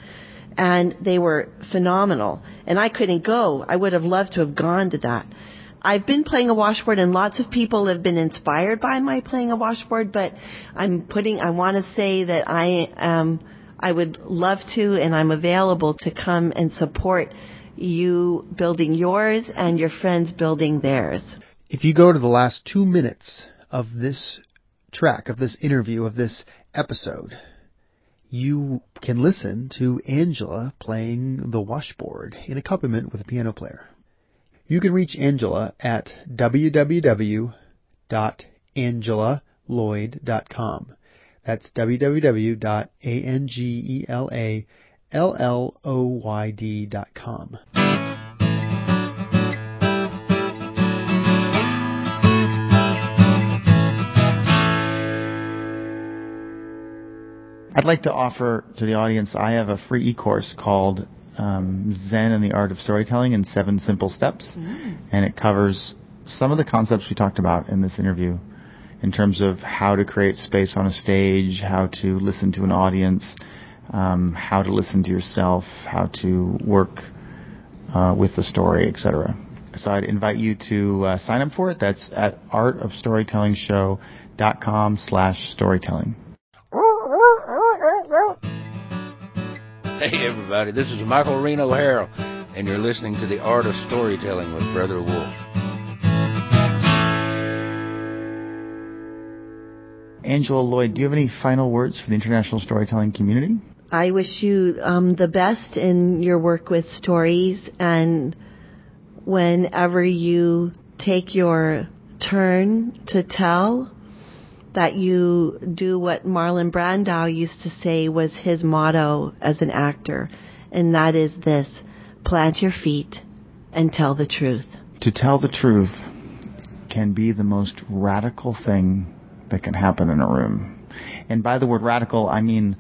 [SPEAKER 9] and they were phenomenal. And I couldn't go. I would have loved to have gone to that. I've been playing a washboard and lots of people have been inspired by my playing a washboard, but I'm putting, I want to say that I am, I would love to and I'm available to come and support you building yours and your friends building theirs.
[SPEAKER 1] If you go to the last two minutes of this track, of this interview, of this episode, you can listen to Angela playing the washboard in accompaniment with a piano player. You can reach Angela at www.angelalloyd.com. That's www.angelaLLOYD.com. I'd like to offer to the audience, I have a free e-course called um, Zen and the Art of Storytelling in Seven Simple Steps. Mm. And it covers some of the concepts we talked about in this interview in terms of how to create space on a stage, how to listen to an audience, um, how to listen to yourself, how to work uh, with the story, etc. So I'd invite you to uh, sign up for it. That's at artofstorytellingshow.com slash storytelling.
[SPEAKER 13] Hey, everybody, this is Michael Reno Harrell, and you're listening to The Art of Storytelling with Brother Wolf.
[SPEAKER 1] Angela Lloyd, do you have any final words for the international storytelling community?
[SPEAKER 9] I wish you um, the best in your work with stories, and whenever you take your turn to tell, that you do what Marlon Brando used to say was his motto as an actor, and that is this plant your feet and tell the truth.
[SPEAKER 1] To tell the truth can be the most radical thing that can happen in a room. And by the word radical, I mean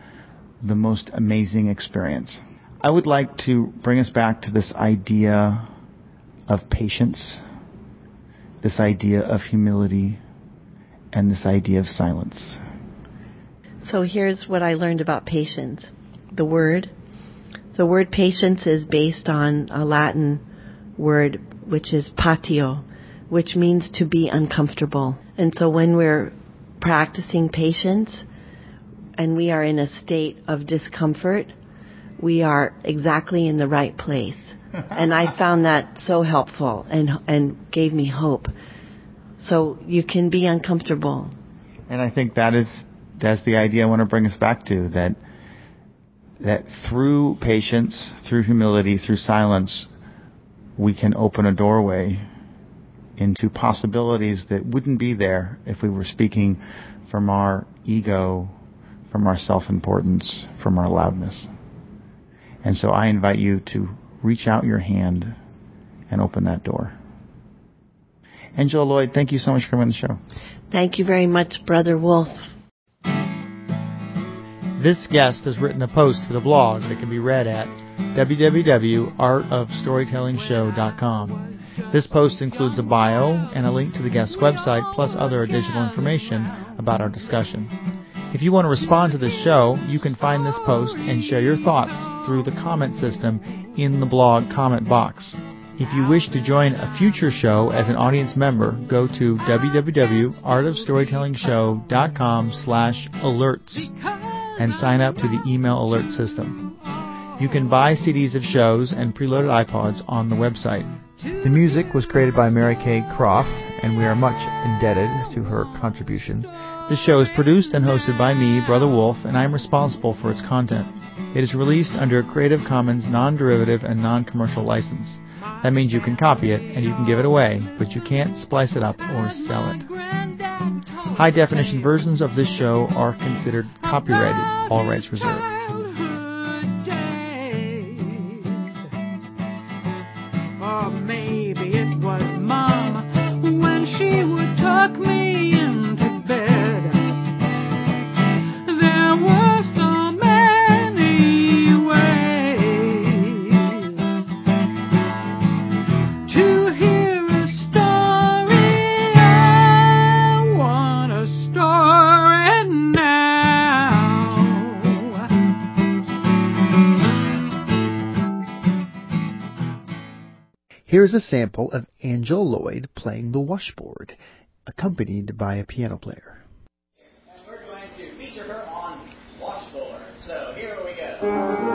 [SPEAKER 1] the most amazing experience. I would like to bring us back to this idea of patience, this idea of humility, and this idea of silence.
[SPEAKER 9] So here's what I learned about patience. The word, the word patience is based on a Latin word which is patio, which means to be uncomfortable. And so when we're practicing patience and we are in a state of discomfort, we are exactly in the right place. and I found that so helpful and and gave me hope so you can be uncomfortable.
[SPEAKER 1] And I think that is that's the idea I want to bring us back to that that through patience, through humility, through silence, we can open a doorway into possibilities that wouldn't be there if we were speaking from our ego, from our self-importance, from our loudness. And so I invite you to reach out your hand and open that door. Angela Lloyd, thank you so much for coming on the show.
[SPEAKER 9] Thank you very much, Brother Wolf.
[SPEAKER 1] This guest has written a post for the blog that can be read at www.artofstorytellingshow.com. This post includes a bio and a link to the guest's website, plus other additional information about our discussion. If you want to respond to this show, you can find this post and share your thoughts through the comment system in the blog comment box. If you wish to join a future show as an audience member, go to www.artofstorytellingshow.com slash alerts and sign up to the email alert system. You can buy CDs of shows and preloaded iPods on the website. The music was created by Mary Kay Croft, and we are much indebted to her contribution. This show is produced and hosted by me, Brother Wolf, and I am responsible for its content. It is released under a Creative Commons non-derivative and non-commercial license. That means you can copy it and you can give it away, but you can't splice it up or sell it. High definition versions of this show are considered copyrighted, all rights reserved. Here's a sample of Angela Lloyd playing the washboard, accompanied by a piano player.
[SPEAKER 14] We're going to feature her on washboard. So here we go.